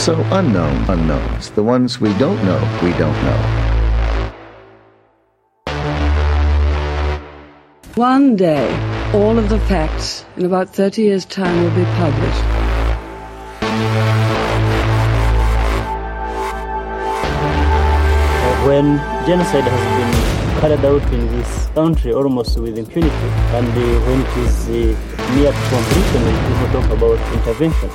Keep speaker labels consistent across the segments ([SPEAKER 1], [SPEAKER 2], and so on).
[SPEAKER 1] also unknown unknowns, the ones we don't know we don't know.
[SPEAKER 2] One day, all of the facts in about 30 years' time will be published.
[SPEAKER 3] when genocide has been carried out in this country almost with impunity, and uh, when it is uh, near to completion, and people talk about intervention.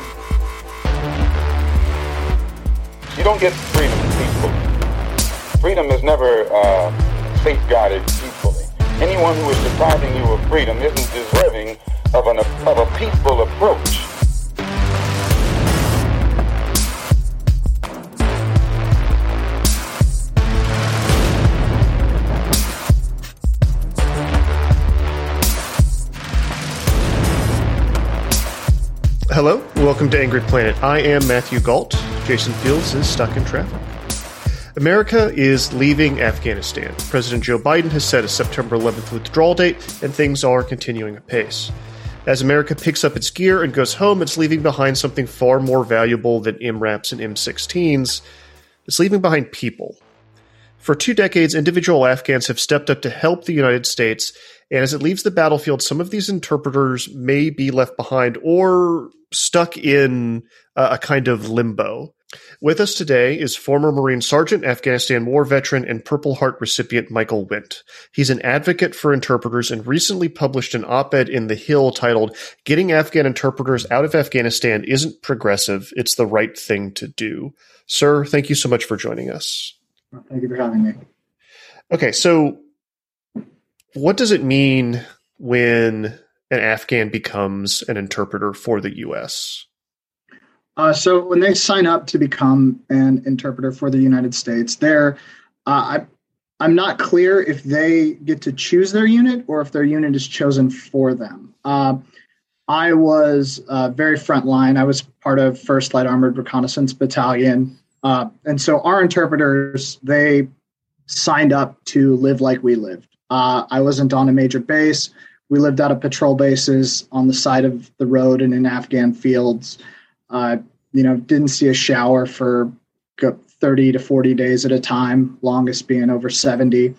[SPEAKER 4] Don't get freedom peacefully. Freedom is never uh, safeguarded peacefully. Anyone who is depriving you of freedom isn't deserving of, an, of a peaceful approach.
[SPEAKER 5] Hello, welcome to Angry Planet. I am Matthew Gault. Jason Fields is stuck in traffic. America is leaving Afghanistan. President Joe Biden has set a September 11th withdrawal date, and things are continuing apace. As America picks up its gear and goes home, it's leaving behind something far more valuable than MRAPs and M16s. It's leaving behind people. For two decades, individual Afghans have stepped up to help the United States, and as it leaves the battlefield, some of these interpreters may be left behind or stuck in uh, a kind of limbo. With us today is former Marine Sergeant, Afghanistan War veteran, and Purple Heart recipient Michael Wint. He's an advocate for interpreters and recently published an op ed in The Hill titled, Getting Afghan Interpreters Out of Afghanistan Isn't Progressive, It's the Right Thing to Do. Sir, thank you so much for joining us.
[SPEAKER 6] Thank you for having me.
[SPEAKER 5] Okay, so what does it mean when an Afghan becomes an interpreter for the U.S.?
[SPEAKER 6] Uh, so when they sign up to become an interpreter for the United States, they're uh, I, I'm not clear if they get to choose their unit or if their unit is chosen for them. Uh, I was uh, very frontline. I was part of First Light Armored Reconnaissance Battalion, uh, and so our interpreters they signed up to live like we lived. Uh, I wasn't on a major base. We lived out of patrol bases on the side of the road and in Afghan fields. Uh, you know, didn't see a shower for 30 to 40 days at a time, longest being over 70.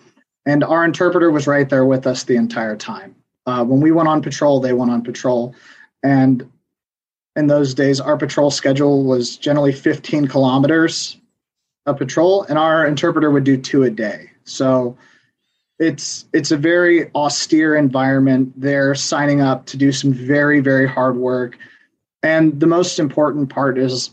[SPEAKER 6] And our interpreter was right there with us the entire time. Uh, when we went on patrol, they went on patrol. And in those days, our patrol schedule was generally 15 kilometers of patrol, and our interpreter would do two a day. So it's it's a very austere environment. They're signing up to do some very very hard work, and the most important part is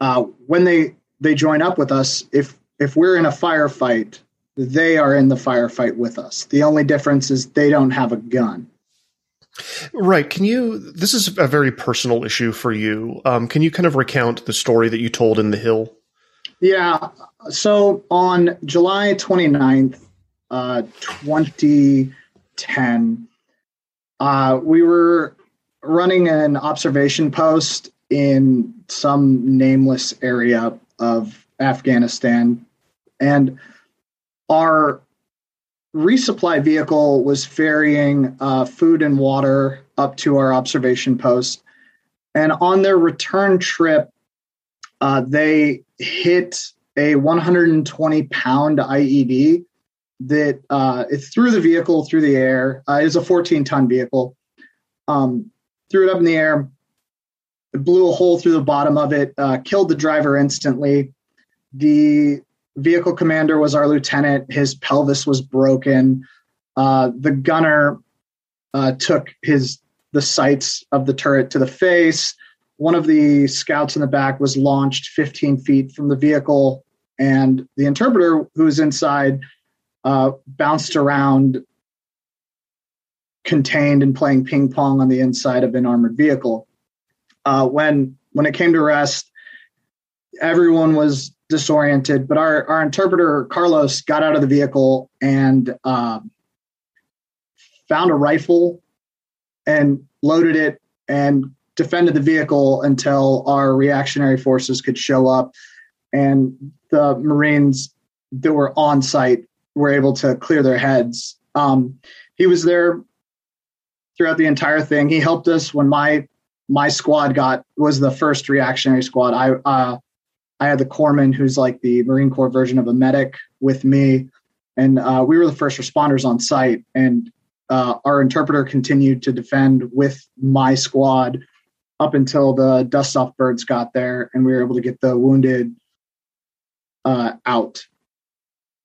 [SPEAKER 6] uh, when they they join up with us. If if we're in a firefight, they are in the firefight with us. The only difference is they don't have a gun.
[SPEAKER 5] Right. Can you, this is a very personal issue for you. Um, can you kind of recount the story that you told in The Hill?
[SPEAKER 6] Yeah. So on July 29th, uh, 2010, uh, we were running an observation post in some nameless area of Afghanistan. And our resupply vehicle was ferrying uh, food and water up to our observation post. And on their return trip, uh, they hit a 120 pound IED that uh, it threw the vehicle through the air. Uh, it was a 14 ton vehicle. Um, threw it up in the air, it blew a hole through the bottom of it, uh, killed the driver instantly. The vehicle commander was our lieutenant. His pelvis was broken. Uh, the gunner uh, took his the sights of the turret to the face. One of the scouts in the back was launched 15 feet from the vehicle, and the interpreter who was inside uh, bounced around, contained and playing ping pong on the inside of an armored vehicle. Uh, when when it came to rest, everyone was disoriented, but our, our interpreter, Carlos, got out of the vehicle and um, found a rifle and loaded it and defended the vehicle until our reactionary forces could show up. And the Marines that were on site were able to clear their heads. Um, he was there throughout the entire thing. He helped us when my my squad got was the first reactionary squad. I uh, I had the corpsman, who's like the Marine Corps version of a medic, with me, and uh, we were the first responders on site. And uh, our interpreter continued to defend with my squad up until the dust off birds got there, and we were able to get the wounded uh, out.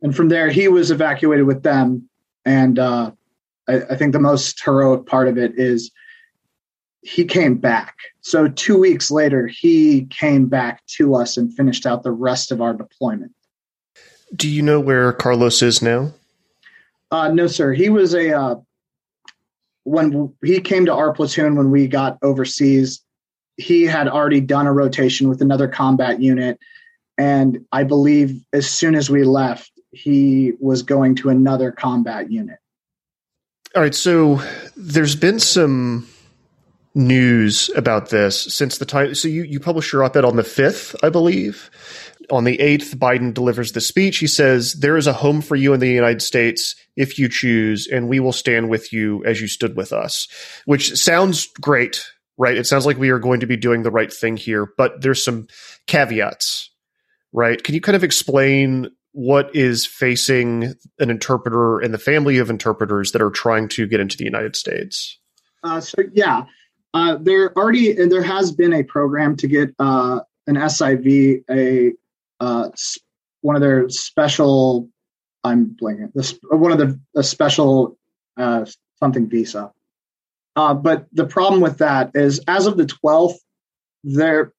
[SPEAKER 6] And from there, he was evacuated with them. And uh, I, I think the most heroic part of it is he came back. So two weeks later, he came back to us and finished out the rest of our deployment.
[SPEAKER 5] Do you know where Carlos is now?
[SPEAKER 6] Uh, no, sir. He was a uh, when he came to our platoon when we got overseas. He had already done a rotation with another combat unit, and I believe as soon as we left, he was going to another combat unit.
[SPEAKER 5] All right. So there's been some news about this since the time. So you, you publish your op ed on the 5th, I believe. On the 8th, Biden delivers the speech. He says, There is a home for you in the United States if you choose, and we will stand with you as you stood with us, which sounds great, right? It sounds like we are going to be doing the right thing here, but there's some caveats, right? Can you kind of explain what is facing an interpreter and the family of interpreters that are trying to get into the United States?
[SPEAKER 6] Uh, so, yeah. Uh, there already there has been a program to get uh, an SIV, a uh, one of their special. I'm blanking. This one of the a special uh, something visa. Uh, but the problem with that is, as of the 12th, they're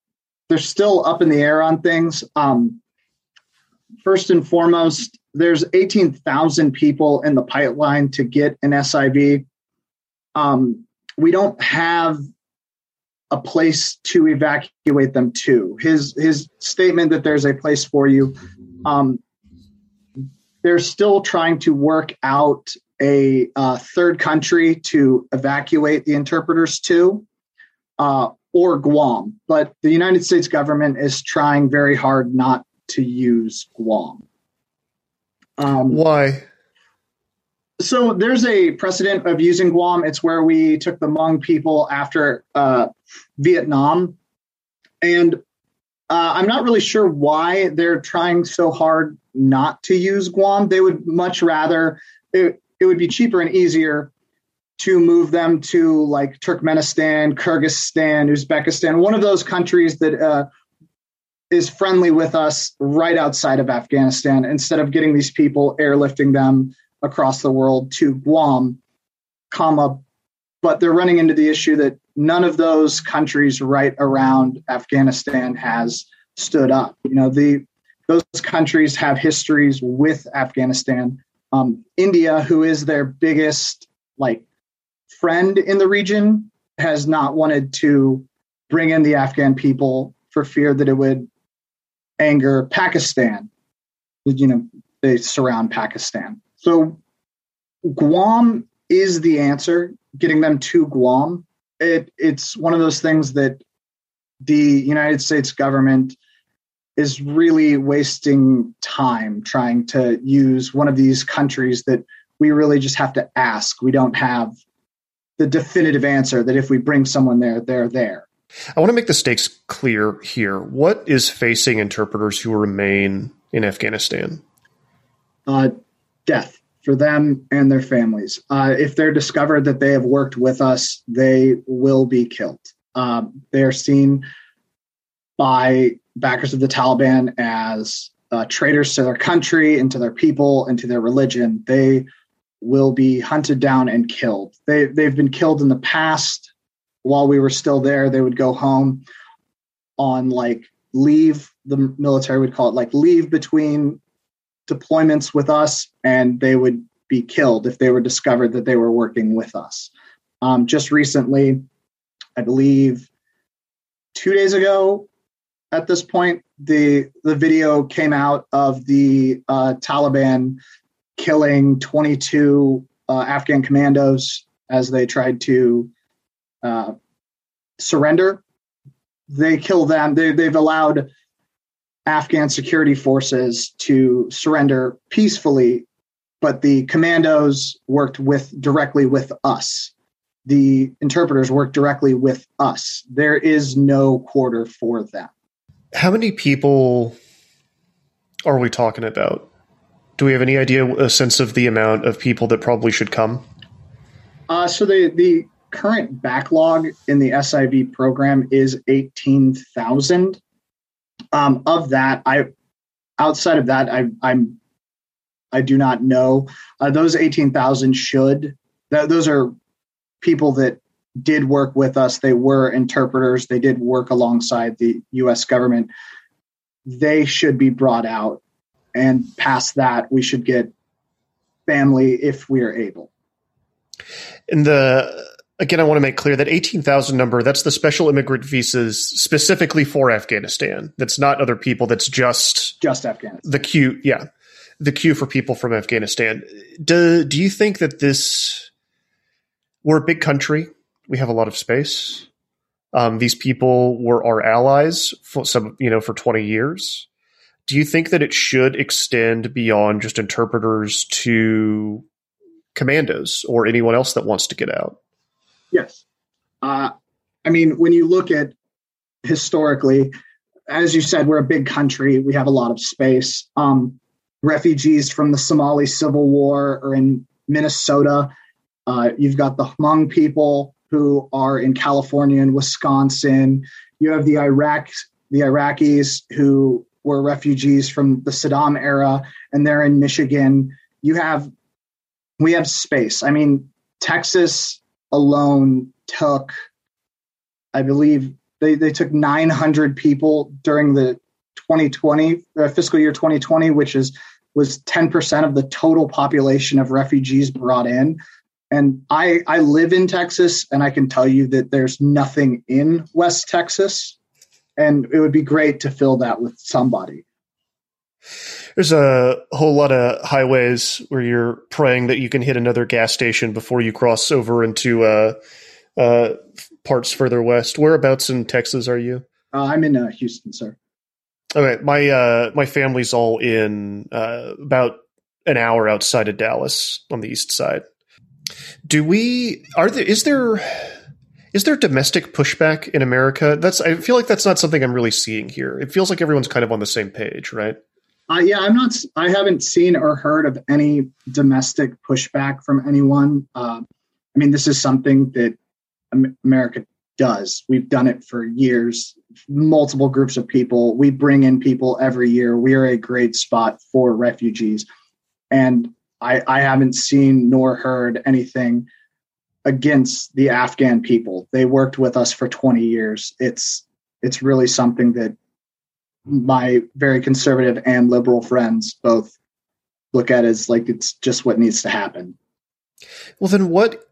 [SPEAKER 6] they're still up in the air on things. Um, first and foremost, there's 18,000 people in the pipeline to get an SIV. Um, we don't have a place to evacuate them to. His his statement that there's a place for you. Um, they're still trying to work out a uh, third country to evacuate the interpreters to, uh, or Guam. But the United States government is trying very hard not to use Guam.
[SPEAKER 5] Um, Why?
[SPEAKER 6] So there's a precedent of using Guam. It's where we took the Hmong people after uh, Vietnam, and uh, I'm not really sure why they're trying so hard not to use Guam. They would much rather it, it would be cheaper and easier to move them to like Turkmenistan, Kyrgyzstan, Uzbekistan, one of those countries that uh, is friendly with us right outside of Afghanistan, instead of getting these people airlifting them across the world to Guam, comma, but they're running into the issue that none of those countries right around Afghanistan has stood up. You know, the those countries have histories with Afghanistan. Um, India, who is their biggest like friend in the region, has not wanted to bring in the Afghan people for fear that it would anger Pakistan. You know, they surround Pakistan. So Guam is the answer, getting them to Guam. It, it's one of those things that the United States government is really wasting time trying to use one of these countries that we really just have to ask. We don't have the definitive answer that if we bring someone there, they're there.
[SPEAKER 5] I want to make the stakes clear here. What is facing interpreters who remain in Afghanistan?
[SPEAKER 6] Uh, death for them and their families. Uh, if they're discovered that they have worked with us, they will be killed. Um, they are seen by backers of the Taliban as uh, traitors to their country and to their people and to their religion, they will be hunted down and killed. They they've been killed in the past. While we were still there, they would go home on like leave. The military would call it like leave between deployments with us, and they would be killed if they were discovered that they were working with us. Um, just recently, I believe two days ago, at this point, the the video came out of the uh, Taliban killing 22 uh, Afghan commandos as they tried to uh, surrender. They kill them. They, they've allowed Afghan security forces to surrender peacefully, but the commandos worked with directly with us. The interpreters worked directly with us. There is no quarter for them.
[SPEAKER 5] How many people are we talking about? Do we have any idea, a sense of the amount of people that probably should come?
[SPEAKER 6] Uh, so the the current backlog in the SIV program is eighteen thousand. Um, of that, I outside of that, I, I'm I do not know. Uh, those eighteen thousand should th- those are people that did work with us. They were interpreters. They did work alongside the U.S. government. They should be brought out, and past that, we should get family if we are able.
[SPEAKER 5] And the again, I want to make clear that eighteen thousand number that's the special immigrant visas specifically for Afghanistan. That's not other people. That's just
[SPEAKER 6] just Afghanistan.
[SPEAKER 5] The queue, yeah, the queue for people from Afghanistan. Do do you think that this? We're a big country we have a lot of space. Um, these people were our allies for some, you know, for 20 years. Do you think that it should extend beyond just interpreters to commandos or anyone else that wants to get out?
[SPEAKER 6] Yes. Uh, I mean, when you look at historically, as you said, we're a big country. We have a lot of space. Um, refugees from the Somali Civil War are in Minnesota. Uh, you've got the Hmong people who are in California and Wisconsin. You have the Iraq the Iraqis who were refugees from the Saddam era and they're in Michigan. You have we have space. I mean, Texas alone took I believe they, they took 900 people during the 2020 uh, fiscal year 2020, which is was 10% of the total population of refugees brought in. And I, I live in Texas, and I can tell you that there's nothing in West Texas. And it would be great to fill that with somebody.
[SPEAKER 5] There's a whole lot of highways where you're praying that you can hit another gas station before you cross over into uh, uh, parts further west. Whereabouts in Texas are you?
[SPEAKER 6] Uh, I'm in uh, Houston, sir.
[SPEAKER 5] Okay, my uh, my family's all in uh, about an hour outside of Dallas on the east side. Do we are there is there is there domestic pushback in America? That's I feel like that's not something I'm really seeing here. It feels like everyone's kind of on the same page, right?
[SPEAKER 6] Uh, yeah, I'm not. I haven't seen or heard of any domestic pushback from anyone. Uh, I mean, this is something that America does. We've done it for years. Multiple groups of people. We bring in people every year. We are a great spot for refugees, and I, I haven't seen nor heard anything against the Afghan people. They worked with us for 20 years. It's it's really something that my very conservative and liberal friends both look at as like it's just what needs to happen.
[SPEAKER 5] Well, then what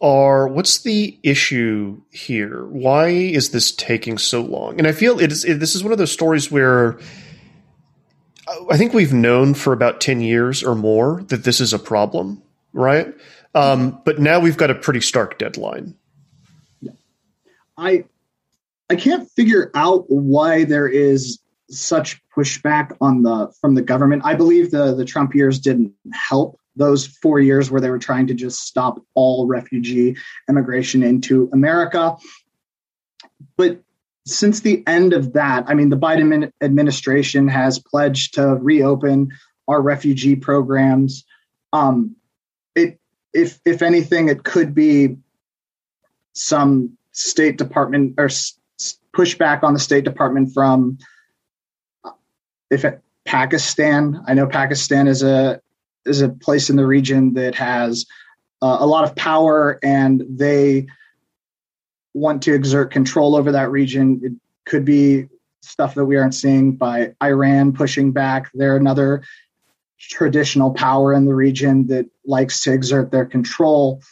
[SPEAKER 5] are what's the issue here? Why is this taking so long? And I feel it is it, this is one of those stories where I think we've known for about 10 years or more that this is a problem, right? Um, but now we've got a pretty stark deadline.
[SPEAKER 6] I I can't figure out why there is such pushback on the from the government. I believe the the Trump years didn't help those four years where they were trying to just stop all refugee immigration into America. But since the end of that, I mean, the Biden administration has pledged to reopen our refugee programs. Um, it, if if anything, it could be some State Department or s- pushback on the State Department from if it, Pakistan. I know Pakistan is a is a place in the region that has uh, a lot of power, and they want to exert control over that region. It could be stuff that we aren't seeing by Iran pushing back. They're another traditional power in the region that likes to exert their control,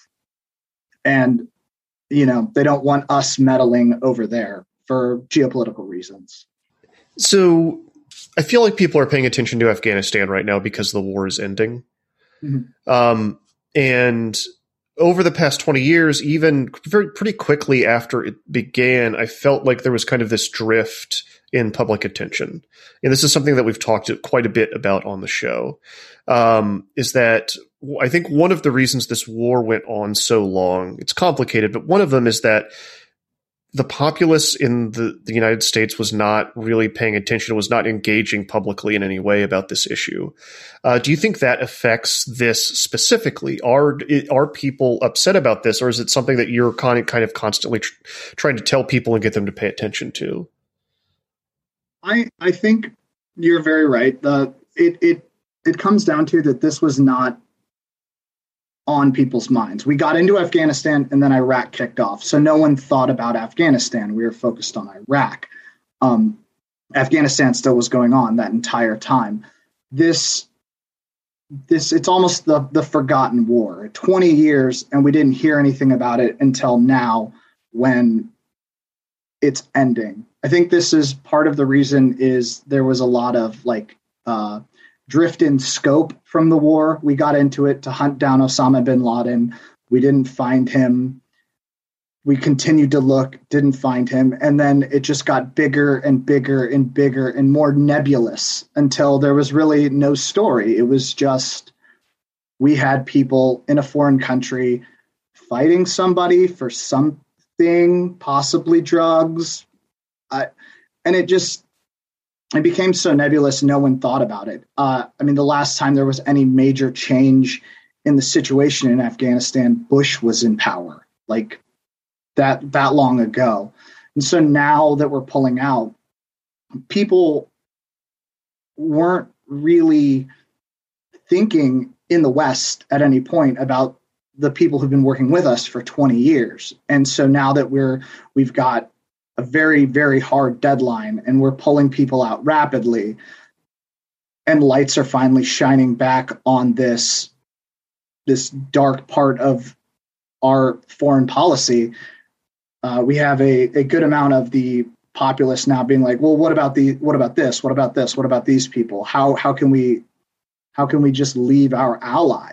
[SPEAKER 6] and you know they don't want us meddling over there for geopolitical reasons.
[SPEAKER 5] So I feel like people are paying attention to Afghanistan right now because the war is ending. Mm-hmm. Um, and over the past 20 years, even very pretty quickly after it began, I felt like there was kind of this drift in public attention. And this is something that we've talked quite a bit about on the show. Um, is that I think one of the reasons this war went on so long, it's complicated, but one of them is that the populace in the, the United States was not really paying attention, was not engaging publicly in any way about this issue. Uh, do you think that affects this specifically? Are are people upset about this, or is it something that you're kind of, kind of constantly tr- trying to tell people and get them to pay attention to?
[SPEAKER 6] I I think you're very right. The it it it comes down to that this was not on people's minds. We got into Afghanistan and then Iraq kicked off. So no one thought about Afghanistan. We were focused on Iraq. Um, Afghanistan still was going on that entire time. This this it's almost the the forgotten war. 20 years and we didn't hear anything about it until now when it's ending. I think this is part of the reason is there was a lot of like uh, drift in scope from the war. We got into it to hunt down Osama bin Laden. We didn't find him. We continued to look, didn't find him. And then it just got bigger and bigger and bigger and more nebulous until there was really no story. It was just we had people in a foreign country fighting somebody for something, possibly drugs. Uh, and it just it became so nebulous no one thought about it. Uh, i mean the last time there was any major change in the situation in afghanistan bush was in power like that that long ago. And so now that we're pulling out people weren't really thinking in the west at any point about the people who've been working with us for 20 years. And so now that we're we've got a very very hard deadline and we're pulling people out rapidly. And lights are finally shining back on this this dark part of our foreign policy. Uh, we have a, a good amount of the populace now being like well what about the what about this? What about this? What about these people? How how can we how can we just leave our ally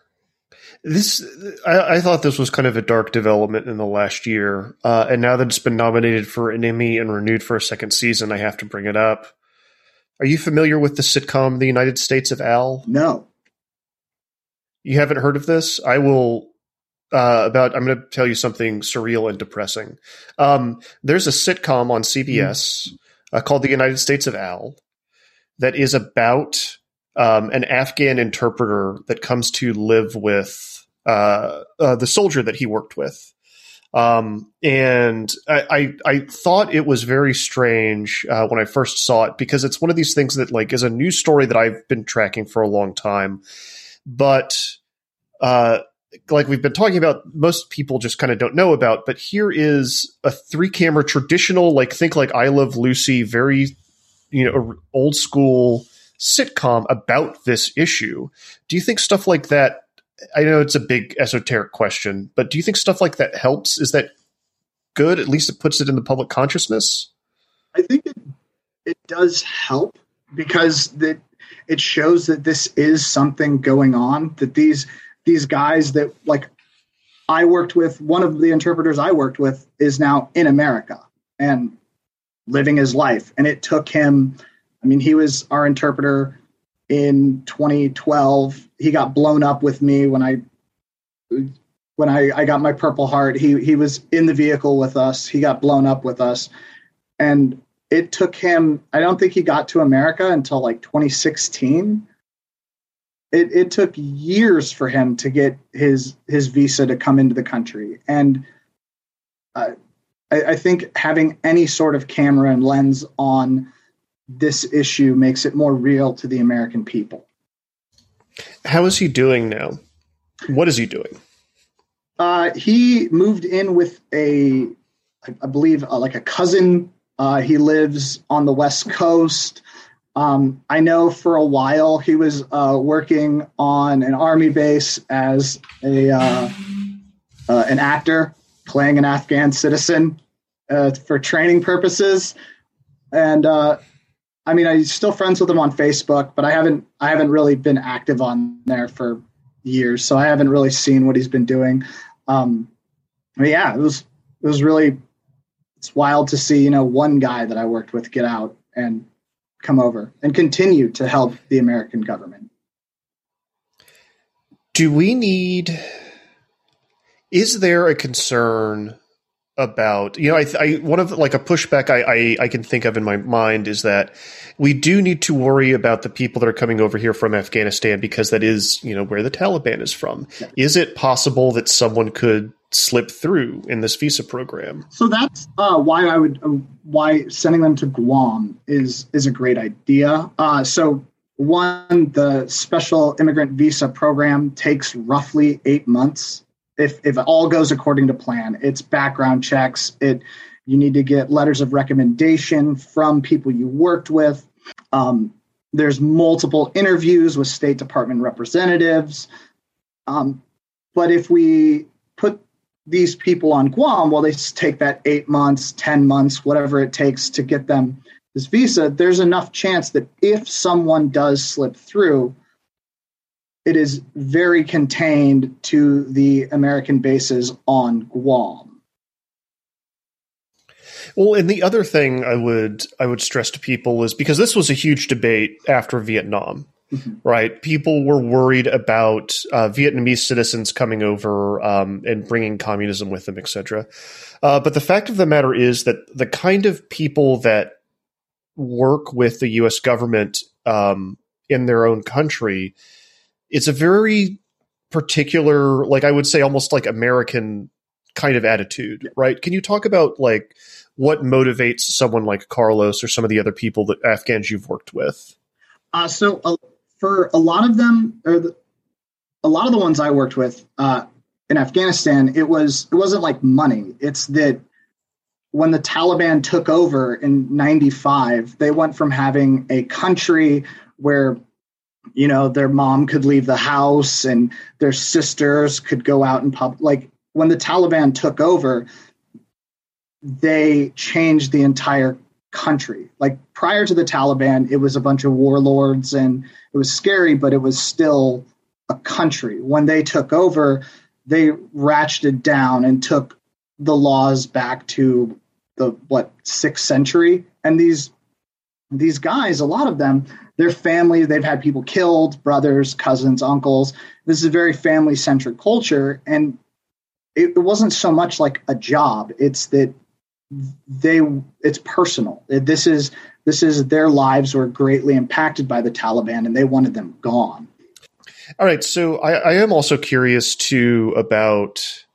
[SPEAKER 5] this I, I, thought this was kind of a dark development in the last year, uh, and now that it's been nominated for an Emmy and renewed for a second season, I have to bring it up. Are you familiar with the sitcom "The United States of Al"?
[SPEAKER 6] No.
[SPEAKER 5] You haven't heard of this? I will. Uh, about I'm going to tell you something surreal and depressing. Um, there's a sitcom on CBS mm. uh, called "The United States of Al" that is about um, an Afghan interpreter that comes to live with uh, uh, the soldier that he worked with. Um, and I, I, I, thought it was very strange uh, when I first saw it because it's one of these things that like is a news story that I've been tracking for a long time, but uh, like we've been talking about, most people just kind of don't know about. But here is a three camera traditional, like think like I Love Lucy, very you know old school sitcom about this issue. Do you think stuff like that? I know it's a big esoteric question, but do you think stuff like that helps? Is that good? At least it puts it in the public consciousness.
[SPEAKER 6] I think it it does help because that it shows that this is something going on. That these these guys that like I worked with, one of the interpreters I worked with is now in America and living his life. And it took him, I mean, he was our interpreter in 2012. He got blown up with me when I when I, I got my purple heart. He he was in the vehicle with us. He got blown up with us. And it took him, I don't think he got to America until like 2016 it, it took years for him to get his his visa to come into the country and uh, I, I, think having any sort of camera and lens on this issue makes it more real to the american people.
[SPEAKER 5] How is he doing now? What is he doing?
[SPEAKER 6] Uh, he moved in with a i, believe uh, like a cousin. Uh, he lives on the west coast. Um, I know for a while he was uh, working on an army base as a uh, uh, an actor playing an Afghan citizen uh, for training purposes, and uh, I mean I'm still friends with him on Facebook, but I haven't I haven't really been active on there for years, so I haven't really seen what he's been doing. Um, yeah, it was it was really it's wild to see you know one guy that I worked with get out and come over and continue to help the American government.
[SPEAKER 5] Do we need? Is there a concern about you know I, I one of like a pushback I, I, I can think of in my mind is that we do need to worry about the people that are coming over here from Afghanistan because that is you know where the Taliban is from. Yeah. Is it possible that someone could slip through in this visa program.
[SPEAKER 6] So that's uh, why I would uh, why sending them to Guam is is a great idea. Uh, so one, the special immigrant visa program takes roughly eight months. If if all goes according to plan, it's background checks. It you need to get letters of recommendation from people you worked with. Um, there's multiple interviews with State Department representatives. Um, but if we put these people on Guam, well, they take that eight months, 10 months, whatever it takes to get them this visa, there's enough chance that if someone does slip through, it is very contained to the American bases on Guam.
[SPEAKER 5] Well, and the other thing I would I would stress to people is because this was a huge debate after Vietnam, Mm-hmm. Right. People were worried about uh, Vietnamese citizens coming over um, and bringing communism with them, etc. Uh, but the fact of the matter is that the kind of people that work with the U.S. government um, in their own country, it's a very particular, like I would say, almost like American kind of attitude, right? Can you talk about like what motivates someone like Carlos or some of the other people that Afghans you've worked with?
[SPEAKER 6] Uh, so uh, for a lot of them, or the, a lot of the ones I worked with uh, in Afghanistan, it was it wasn't like money. It's that when the Taliban took over in '95, they went from having a country where you know their mom could leave the house and their sisters could go out and pub like when the Taliban took over they changed the entire country. Like prior to the Taliban, it was a bunch of warlords and it was scary, but it was still a country. When they took over, they ratcheted down and took the laws back to the what sixth century. And these these guys, a lot of them, their family, they've had people killed, brothers, cousins, uncles. This is a very family centric culture. And it, it wasn't so much like a job. It's that they it's personal. This is this is their lives were greatly impacted by the Taliban, and they wanted them gone.
[SPEAKER 5] All right, so I, I am also curious too about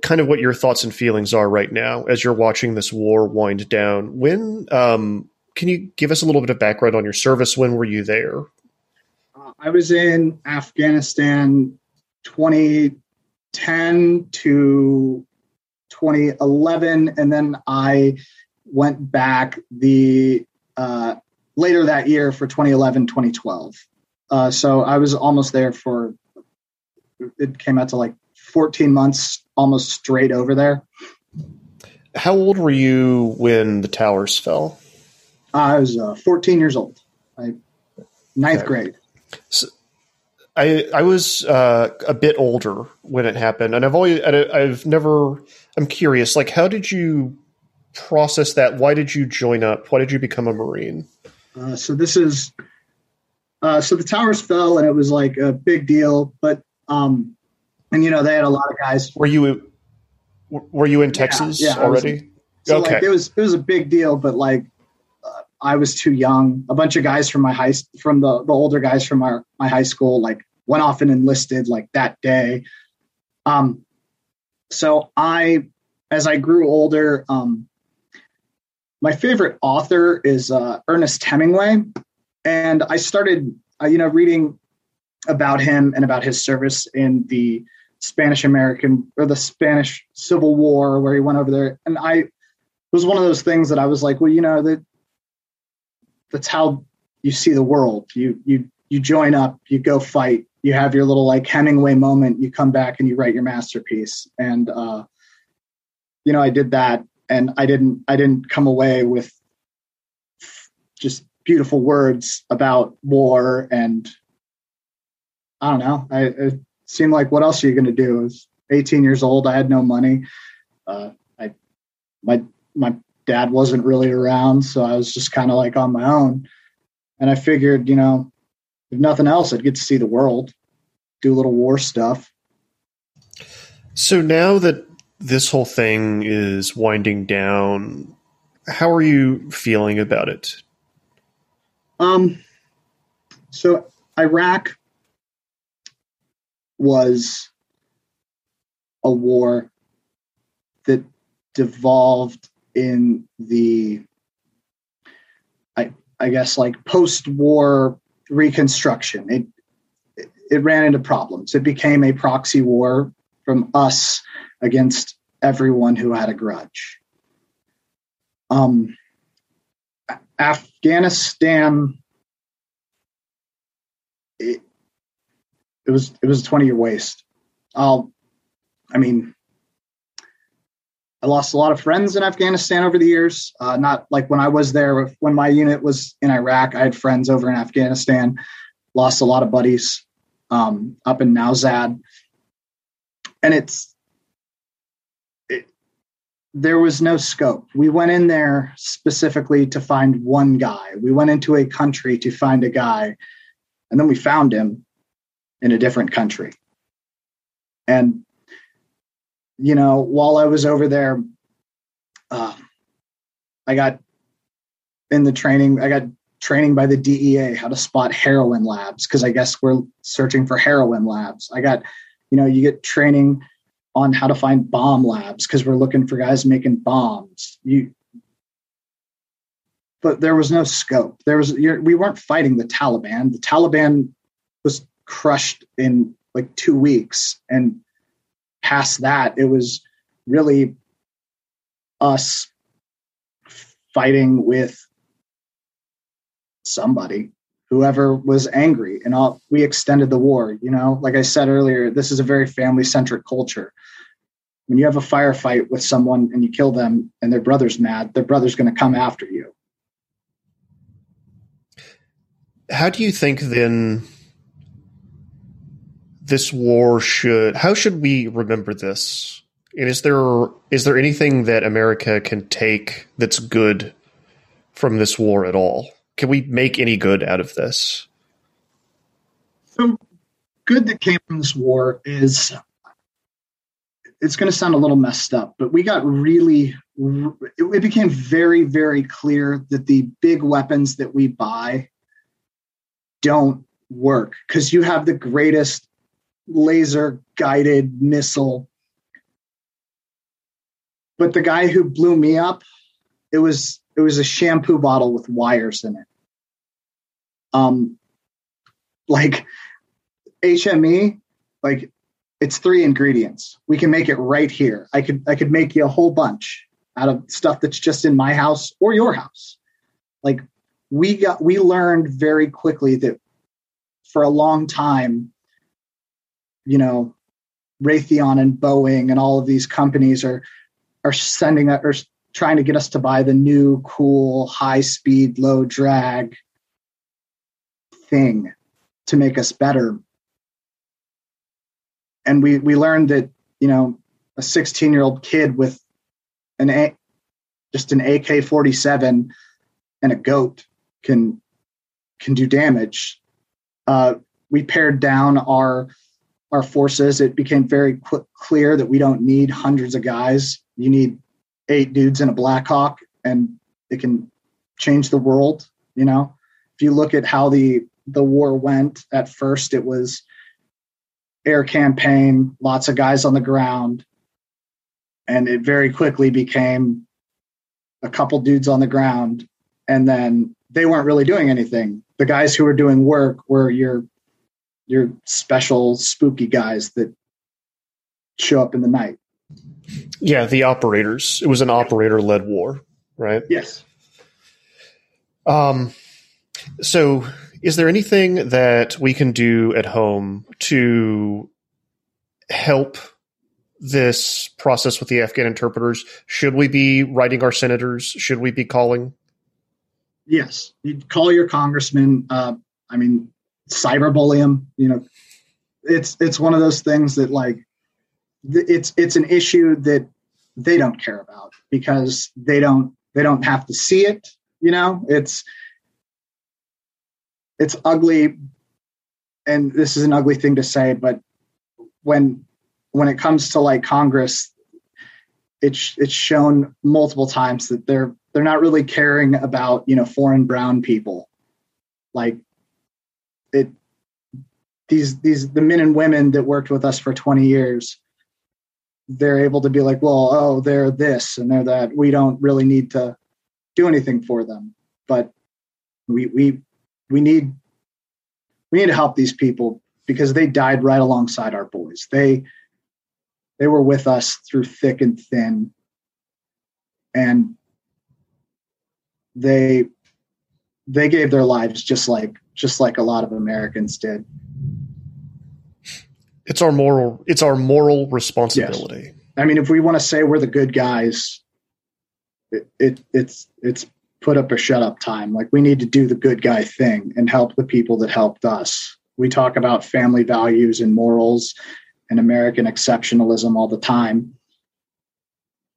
[SPEAKER 5] kind of what your thoughts and feelings are right now as you're watching this war wind down. When um, can you give us a little bit of background on your service? When were you there?
[SPEAKER 6] Uh, I was in Afghanistan 2010 to 2011, and then I went back the uh, later that year for 2011, 2012. Uh, so I was almost there for it came out to like 14 months, almost straight over there.
[SPEAKER 5] How old were you when the towers fell?
[SPEAKER 6] I was uh, 14 years old, I, ninth okay. grade.
[SPEAKER 5] So, I I was uh, a bit older when it happened, and I've always I've never. I'm curious, like, how did you process that? Why did you join up? Why did you become a Marine?
[SPEAKER 6] Uh, so this is uh, so the towers fell, and it was like a big deal. But um, and you know they had a lot of guys.
[SPEAKER 5] Were you were you in Texas yeah, yeah, already? Was,
[SPEAKER 6] so okay. like it was it was a big deal, but like I was too young. A bunch of guys from my high from the the older guys from our my high school like went off and enlisted like that day. Um, so I, as I grew older, um, my favorite author is uh, Ernest Hemingway, and I started, uh, you know, reading about him and about his service in the Spanish American or the Spanish Civil War, where he went over there, and I was one of those things that I was like, well, you know, that that's how you see the world. You you you join up, you go fight, you have your little like Hemingway moment, you come back and you write your masterpiece, and uh, you know, I did that, and I didn't I didn't come away with just beautiful words about war and I don't know. I it seemed like what else are you going to do? I was 18 years old. I had no money. Uh, I my my dad wasn't really around, so I was just kind of like on my own. And I figured, you know, if nothing else, I'd get to see the world, do a little war stuff.
[SPEAKER 5] So now that this whole thing is winding down, how are you feeling about it?
[SPEAKER 6] Um, so Iraq was a war that devolved in the I I guess like post-war reconstruction. It, it ran into problems. It became a proxy war from us against everyone who had a grudge. Um, Afghanistan, it, it was it was a twenty year waste. I'll, I mean, I lost a lot of friends in Afghanistan over the years. Uh, not like when I was there, when my unit was in Iraq, I had friends over in Afghanistan. Lost a lot of buddies um, up in Nowzad, and it's it, there was no scope. We went in there specifically to find one guy. We went into a country to find a guy, and then we found him in a different country. And you know, while I was over there, uh, I got in the training. I got training by the DEA how to spot heroin labs because I guess we're searching for heroin labs. I got, you know, you get training on how to find bomb labs because we're looking for guys making bombs. You, but there was no scope. There was we weren't fighting the Taliban. The Taliban was crushed in like two weeks, and past that, it was really us fighting with somebody whoever was angry and all, we extended the war you know? Like i said earlier this is a very family centric culture. When you have a firefight with someone and you kill them and their brother's mad their brother's going to come after you.
[SPEAKER 5] How do you think then this war should how should we remember this? And is there is there anything that america can take that's good from this war at all? Can we make any good out of this?
[SPEAKER 6] The good that came from this war is it's going to sound a little messed up but we got really it became very very clear that the big weapons that we buy don't work because you have the greatest laser guided missile. But the guy who blew me up, it was it was a shampoo bottle with wires in it. Um like HME, like it's three ingredients. We can make it right here. I could I could make you a whole bunch out of stuff that's just in my house or your house. Like we got we learned very quickly that for a long time, you know, Raytheon and Boeing and all of these companies are are sending us or trying to get us to buy the new cool high speed low drag thing to make us better and we we learned that you know a 16 year old kid with an a just an AK 47 and a goat can can do damage. Uh, we pared down our our forces. It became very clear that we don't need hundreds of guys. You need eight dudes in a Blackhawk, and it can change the world. You know, if you look at how the the war went at first, it was air campaign, lots of guys on the ground, and it very quickly became a couple dudes on the ground, and then they weren't really doing anything. The guys who were doing work were your your special spooky guys that show up in the night.
[SPEAKER 5] Yeah, the operators. It was an operator led war, right?
[SPEAKER 6] Yes.
[SPEAKER 5] Um so is there anything that we can do at home to help this process with the Afghan interpreters? Should we be writing our senators? Should we be calling?
[SPEAKER 6] Yes, you call your congressman. Uh, I mean, cyberbully them. You know, it's it's one of those things that like it's it's an issue that they don't care about because they don't they don't have to see it. You know, it's it's ugly and this is an ugly thing to say but when when it comes to like congress it's it's shown multiple times that they're they're not really caring about you know foreign brown people like it these these the men and women that worked with us for 20 years they're able to be like well oh they're this and they're that we don't really need to do anything for them but we we we need we need to help these people because they died right alongside our boys. They they were with us through thick and thin, and they they gave their lives just like just like a lot of Americans did.
[SPEAKER 5] It's our moral it's our moral responsibility. Yes.
[SPEAKER 6] I mean, if we want to say we're the good guys, it, it it's it's put up or shut up time. Like we need to do the good guy thing and help the people that helped us. We talk about family values and morals and American exceptionalism all the time.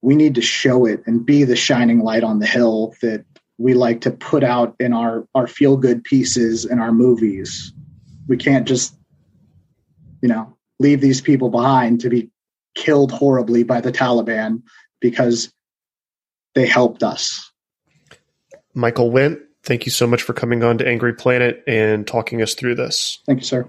[SPEAKER 6] We need to show it and be the shining light on the hill that we like to put out in our, our feel good pieces in our movies. We can't just, you know, leave these people behind to be killed horribly by the Taliban because they helped us
[SPEAKER 5] Michael Wendt, thank you so much for coming on to Angry Planet and talking us through this.
[SPEAKER 6] Thank you, sir.